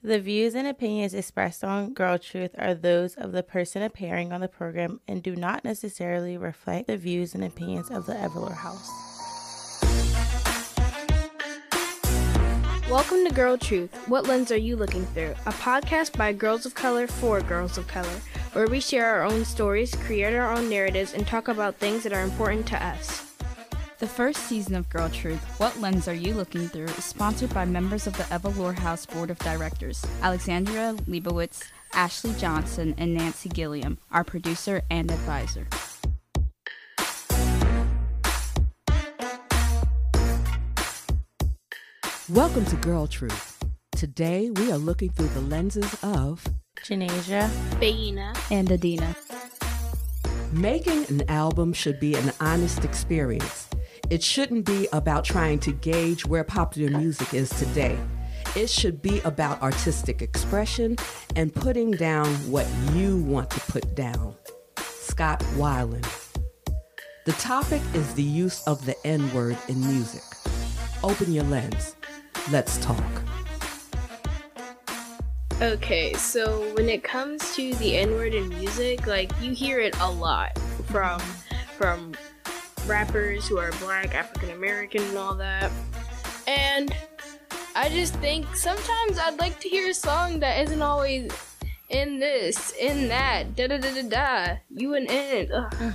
The views and opinions expressed on Girl Truth are those of the person appearing on the program and do not necessarily reflect the views and opinions of the Everlore House. Welcome to Girl Truth. What lens are you looking through? A podcast by girls of color for girls of color, where we share our own stories, create our own narratives, and talk about things that are important to us. The first season of Girl Truth, What Lens Are You Looking Through, is sponsored by members of the Eva Everlore House Board of Directors, Alexandria Leibowitz, Ashley Johnson, and Nancy Gilliam, our producer and advisor. Welcome to Girl Truth. Today we are looking through the lenses of Janasia, Baina, And Adina. making an album should be an honest experience. It shouldn't be about trying to gauge where popular music is today. It should be about artistic expression and putting down what you want to put down. Scott Weiland. The topic is the use of the N word in music. Open your lens. Let's talk. Okay, so when it comes to the N word in music, like you hear it a lot from from rappers who are black, African American, and all that. And I just think sometimes I'd like to hear a song that isn't always in this, in that, da da da da da, you and. Ugh.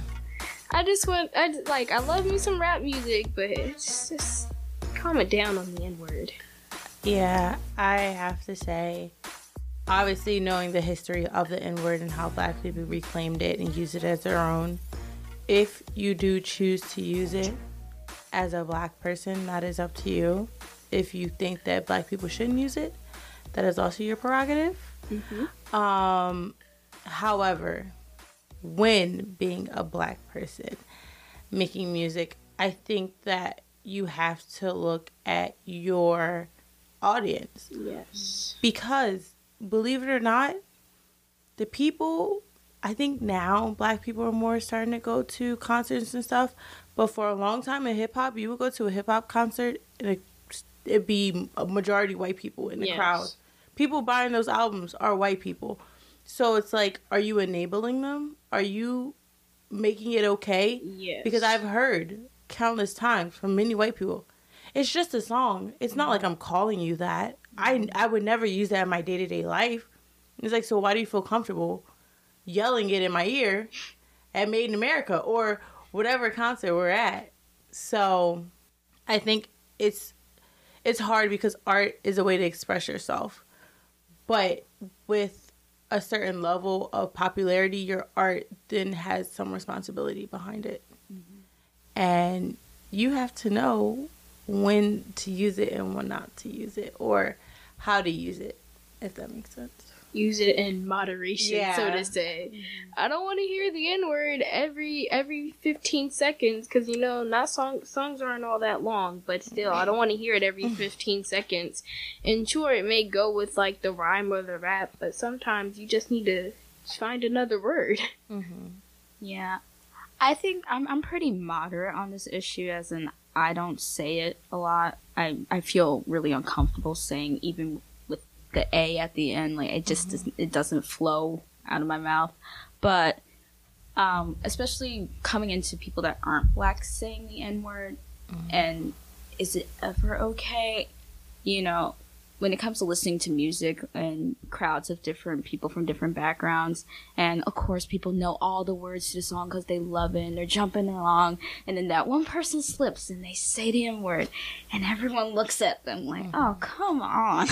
I just want, I just, like, I love me some rap music, but it's just calm it down on the N word. Yeah, I have to say, obviously, knowing the history of the N word and how black people reclaimed it and used it as their own, if you do choose to use it as a black person, that is up to you. If you think that black people shouldn't use it, that is also your prerogative. Um, however, when being a black person making music, I think that you have to look at your audience Yes. because believe it or not, the people I think now black people are more starting to go to concerts and stuff. But for a long time in hip hop, you would go to a hip hop concert and it, it'd be a majority white people in the Yes. crowd. People buying those albums are white people. So it's like, are you enabling them? Are you making it okay? Yes. Because I've heard countless times from many white people, it's just a song. It's not like I'm calling you that. I I would never use that in my day to day life. It's like, so why do you feel comfortable yelling it in my ear at Made in America or whatever concert we're at? So I think it's it's hard because art is a way to express yourself. But with a certain level of popularity, your art then has some responsibility behind it. Mm-hmm. And you have to know when to use it and when not to use it or how to use it, if that makes sense. Use it in moderation, so to say. I don't want to hear the N word every every fifteen seconds because you know not song songs aren't all that long, but still I don't want to hear it every fifteen seconds. And sure, it may go with like the rhyme or the rap, but sometimes you just need to find another word. Mm-hmm. Yeah. I think I'm I'm pretty moderate on this issue as in I don't say it a lot. I I feel really uncomfortable saying even the A at the end like it just doesn't, it doesn't flow out of my mouth. But um especially coming into people that aren't black saying the N-word and is it ever okay? You know, when it comes to listening to music and crowds of different people from different backgrounds, and of course, people know all the words to the song because they love it and they're jumping along, and then that one person slips and they say the N word, and everyone looks at them like, mm. oh, come on.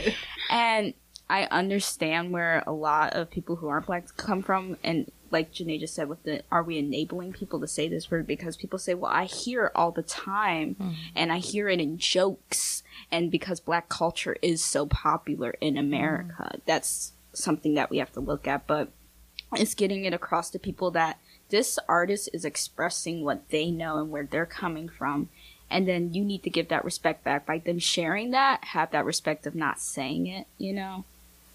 and I understand where a lot of people who aren't black come from, and like Janae just said, with the are we enabling people to say this word because people say, well, I hear it all the time, hmm. and I hear it in jokes, and because black culture is so popular in America, hmm. that's something that we have to look at. But it's getting it across to people that this artist is expressing what they know and where they're coming from. And then you need to give that respect back by them sharing that, have that respect of not saying it, you know?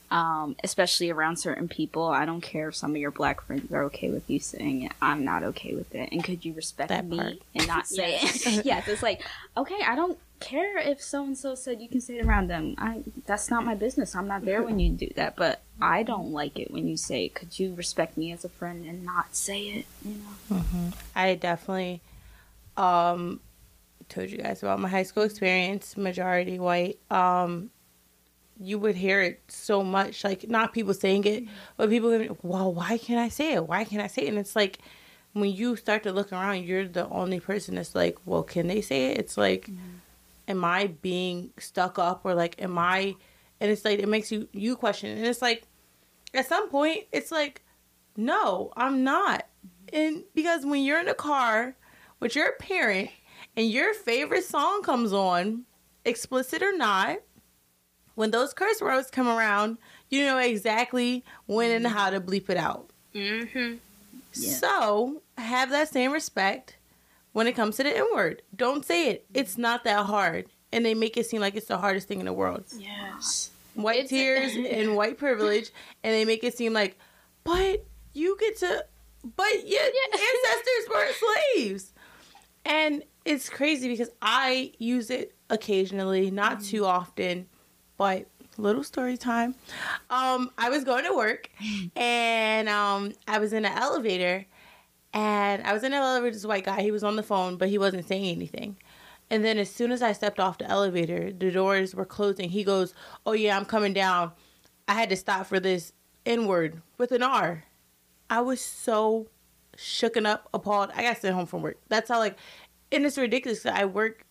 Um, especially around certain people. I don't care if some of your black friends are okay with you saying it. I'm not okay with it. And could you respect That me part. and not say Yes. it? yes, it's like, okay, I don't care if so and so said you can say it around them. I that's not my business. I'm not there when you do that. But I don't like it when you say, "Could you respect me as a friend and not say it?" You know. I definitely um told you guys about my high school experience, majority white. Um you would hear it so much, like not people saying it, but people going, Well, why can't I say it? Why can't I say it? And it's like when you start to look around, you're the only person that's like, Well, can they say it? It's like mm-hmm. am I being stuck up or like am I and it's like it makes you you question and it's like at some point it's like no i'm not and because when you're in a car with your parent and your favorite song comes on explicit or not when those curse words come around you know exactly when and mm-hmm. how to bleep it out Mm-hmm. Yeah. so have that same respect when it comes to the N word. Don't say it. It's mm-hmm. not that hard. And they make it seem like it's the hardest thing in the world. Yes. White It's- tears and white privilege. And they make it seem like, but you get to, but your ancestors were slaves. And it's crazy because I use it occasionally, not too mm-hmm. often, but little story time. Um, I was going to work and um, I was in an elevator and I was in an elevator with this white guy. He was on the phone, but he wasn't saying anything. And then as soon as I stepped off the elevator, the doors were closing. He goes, "Oh yeah, I'm coming down. I had to stop for this N word with an R. I was so shooken up, appalled. I got sent home from work. That's how like, and it's ridiculous. I work,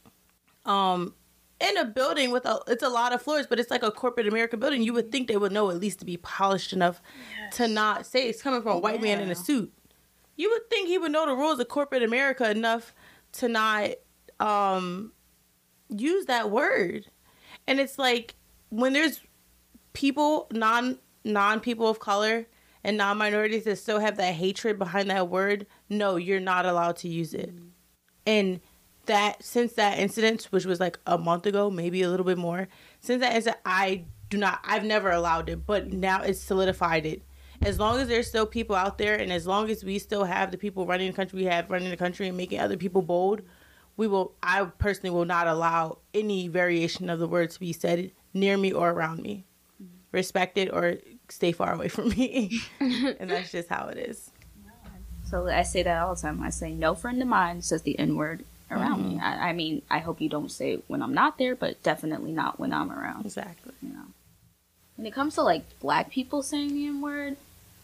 um, in a building with a it's a lot of floors, but it's like a corporate American building. You would think they would know at least to be polished enough to not say it's coming from a white man in a suit. You would think he would know the rules of corporate America enough to not um use that word. And it's like when there's people non non people of color and non minorities that still have that hatred behind that word, no, you're not allowed to use it. And that since that incident, which was like a month ago, maybe a little bit more, since that incident, I do not, I've never allowed it, but now it's solidified it. As long as there's still people out there, and as long as we still have the people running the country we have running the country and making other people bold, we will. I personally will not allow any variation of the word to be said near me or around me. Respect it or stay far away from me, and that's just how it is. So I say that all the time. I say no friend of mine says the N word around me. Mm-hmm. I, I mean, I hope you don't say it when I'm not there, but definitely not when I'm around. Exactly. You know. When it comes to like black people saying the N word,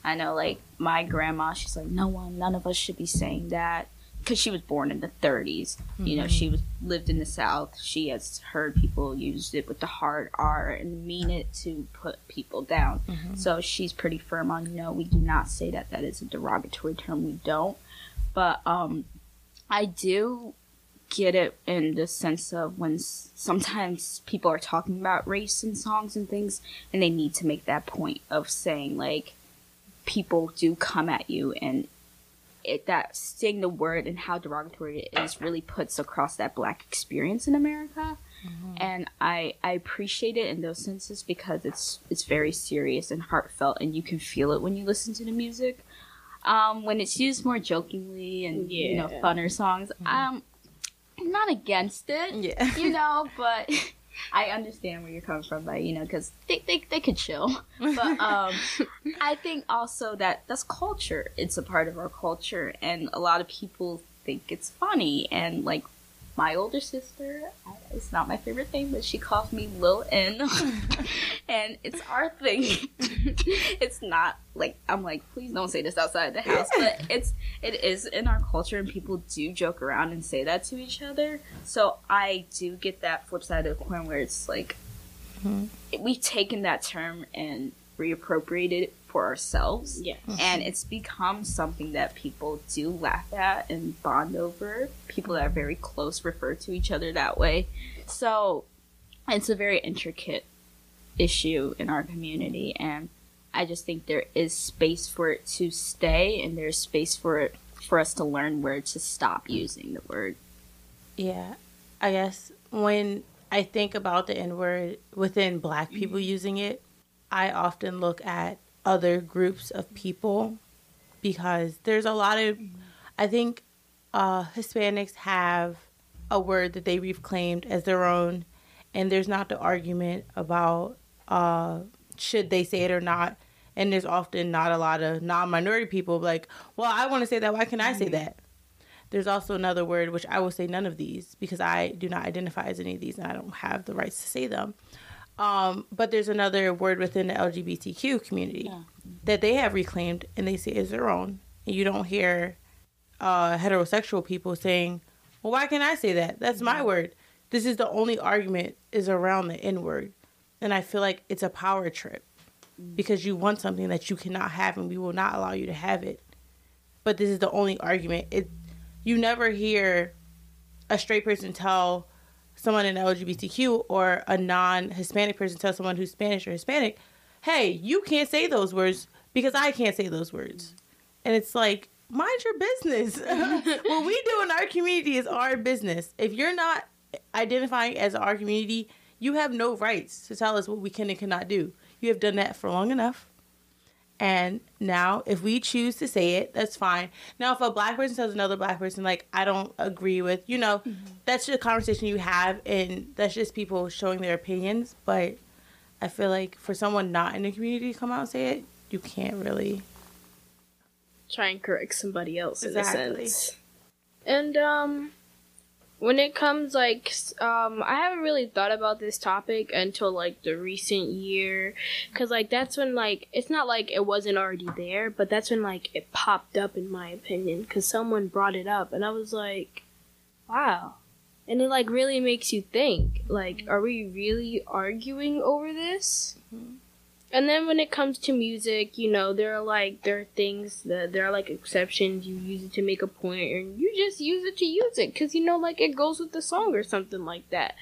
I know like my grandma, she's like, no one, none of us should be saying that because she was born in the 30s. You know, she mm-hmm. was lived in the South. She has heard people use it with the hard R and mean it to put people down. Mm-hmm. So she's pretty firm on no, we do not say that. That is a derogatory term. We don't. But um, I do get it in the sense of when s- sometimes people are talking about race in songs and things, and they need to make that point of saying like people do come at you and it that saying the word and how derogatory it is really puts across that black experience in America. And I I appreciate it in those senses because it's it's very serious and heartfelt and you can feel it when you listen to the music. Um, when it's used more jokingly and you know funner songs, um, I'm not against it Yeah. you know, but I understand where you're coming from, but you know, because they, they they could chill. But um, I think also that that's culture. It's a part of our culture, and a lot of people think it's funny. And like my older sister, it's not my favorite thing, but she calls me Lil N, and it's our thing. it's not like I'm like, please don't say this outside the house, but it's it is in our culture, and people do joke around and say that to each other. So I do get that flip side of the coin where it's like mm-hmm. we've taken that term and reappropriated it for ourselves Yes. and it's become something that people do laugh at and bond over. People that are very close refer to each other that way. So it's a very intricate issue in our community, and I just think there is space for it to stay, and there's space for it for us to learn where to stop using the word. Yeah, I guess when I think about the N word within black people mm-hmm. using it, I often look at other groups of people because there's a lot of, I think uh, Hispanics have a word that they reclaimed as their own, and there's not the argument about uh, should they say it or not. And there's often not a lot of non-minority people like, well, I want to say that. Why can I say that? There's also another word which I will say none of these because I do not identify as any of these and I don't have the rights to say them. Um, but there's another word within the LGBTQ community yeah. that they have reclaimed and they say is their own. And you don't hear uh, heterosexual people saying, "Well, why can't I say that? That's my mm-hmm. word." This is the only argument is around the N word, and I feel like it's a power trip mm. because you want something that you cannot have, and we will not allow you to have it. But this is the only argument. It you never hear a straight person tell someone in LGBTQ or a non-Hispanic person tell someone who's Spanish or Hispanic, "Hey, you can't say those words because I can't say those words." And it's like mind your business. what we do in our community is our business. If you're not identifying as our community, you have no rights to tell us what we can and cannot do. You have done that for long enough. And now, if we choose to say it, that's fine. Now, if a black person tells another black person, like, I don't agree with, you know, mm-hmm. that's just a conversation you have, and that's just people showing their opinions. But I feel like for someone not in the community to come out and say it, you can't really try and correct somebody else exactly. in a sense. And um when it comes like um I haven't really thought about this topic until like the recent year cuz like that's when like it's not like it wasn't already there, but that's when like it popped up in my opinion cuz someone brought it up and I was like wow. And it like really makes you think like are we really arguing over this? Mm-hmm. And then when it comes to music, you know, there are like there are things that there are like exceptions. You use it to make a point, and you just use it to use it because you know, like it goes with the song or something like that.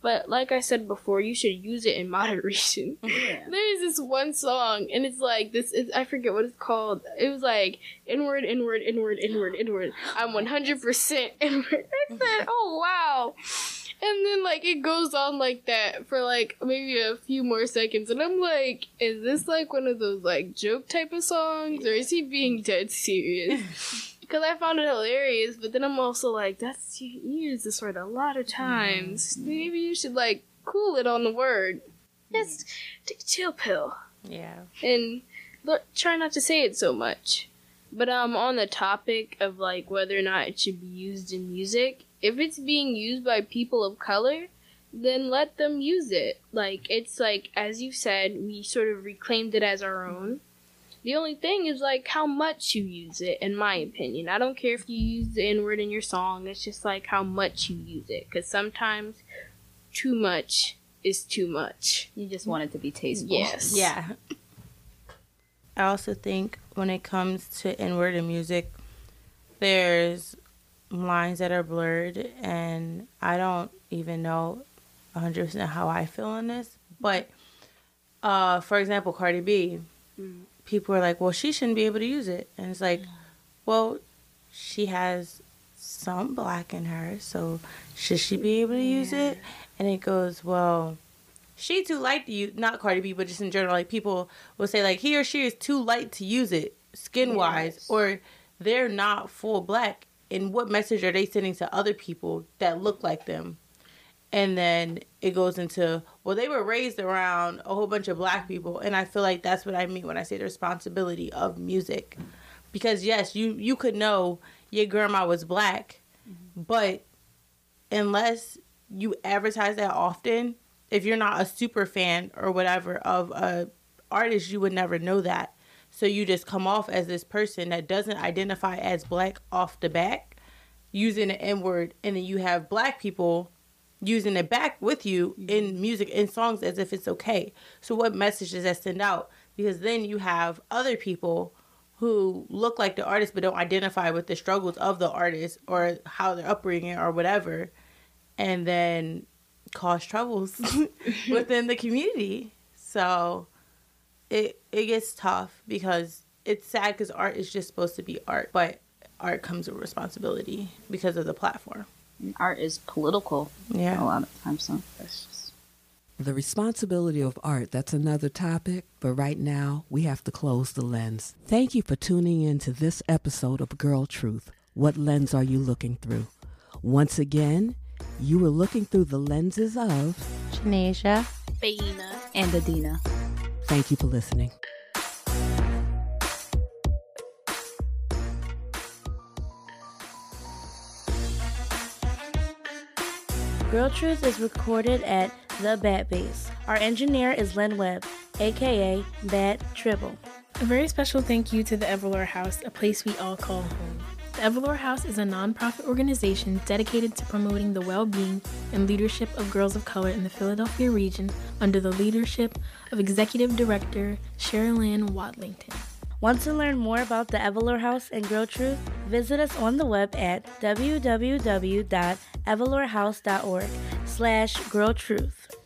But like I said before, you should use it in moderation. Yeah. There's this one song, and it's like this. Is, I forget what it's called. It was like inward, inward, inward, inward, inward. I'm 100 percent inward. I said, oh wow and then like it goes on like that for like maybe a few more seconds. And i'm like is this like one of those like joke type of songs? Or is he being dead serious? Because i found it hilarious but then i'm also like that's you use this word a lot of times. Mm. maybe you should like cool it on the word. Just take a chill pill. Yeah. And look, try not to say it so much. But um on the topic of like whether or not it should be used in music if it's being used by people of color, then let them use it. Like it's like as you said, we sort of reclaimed it as our own. The only thing is like how much you use it, in my opinion. I don't care if you use the N word in your song. It's just like how much you use it, because sometimes too much is too much. You just want it to be tasteful. Yes. Yeah. I also think when it comes to N word in music, there's lines that are blurred, and I don't even know 100% how I feel on this. But, uh, for example, Cardi B, mm. people are like, well, she shouldn't be able to use it. And it's like, well, she has some black in her, so should she be able to use yeah. it? And it goes, well, she too light to use, not Cardi B, but just in general, like people will say, like, he or she is too light to use it skin wise, yes. or they're not full black and what message are they sending to other people that look like them? And then it goes into, well, they were raised around a whole bunch of black people. And I feel like that's what I mean when I say the responsibility of music. Because, yes, you, you could know your grandma was black, mm-hmm. but unless you advertise that often, if you're not a super fan or whatever of a artist, you would never know that. So you just come off as this person that doesn't identify as black off the back, using the N word, and then you have black people using it back with you in mm-hmm. music in songs as if it's okay. So what message does that send out? Because then you have other people who look like the artist but don't identify with the struggles of the artist or how they're upbringing or whatever, and then cause troubles within the community. So it it gets tough because it's sad because art is just supposed to be art, but art comes with responsibility because of the platform. Art is political. Yeah, a lot of times. So that's just the responsibility of art. That's another topic. But right now, we have to close the lens. Thank you for tuning in to this episode of Girl Truth. What lens are you looking through? Once again, You were looking through the lenses of Janasia. Baina. And Adina. Thank you for listening. Girl Truth is recorded at The Bat Base. Our engineer is Len Webb, aka Bat Tribble. A very special thank you to the Everlore House, a place we all call home. The Everlore House is a nonprofit organization dedicated to promoting the well being and leadership of girls of color in the Philadelphia region under the leadership of Executive Director Sherilyn Wadlington. Want to learn more about the Everlore House and Girl Truth? Visit us on the web at www.everlorehouse.org slash girl truth.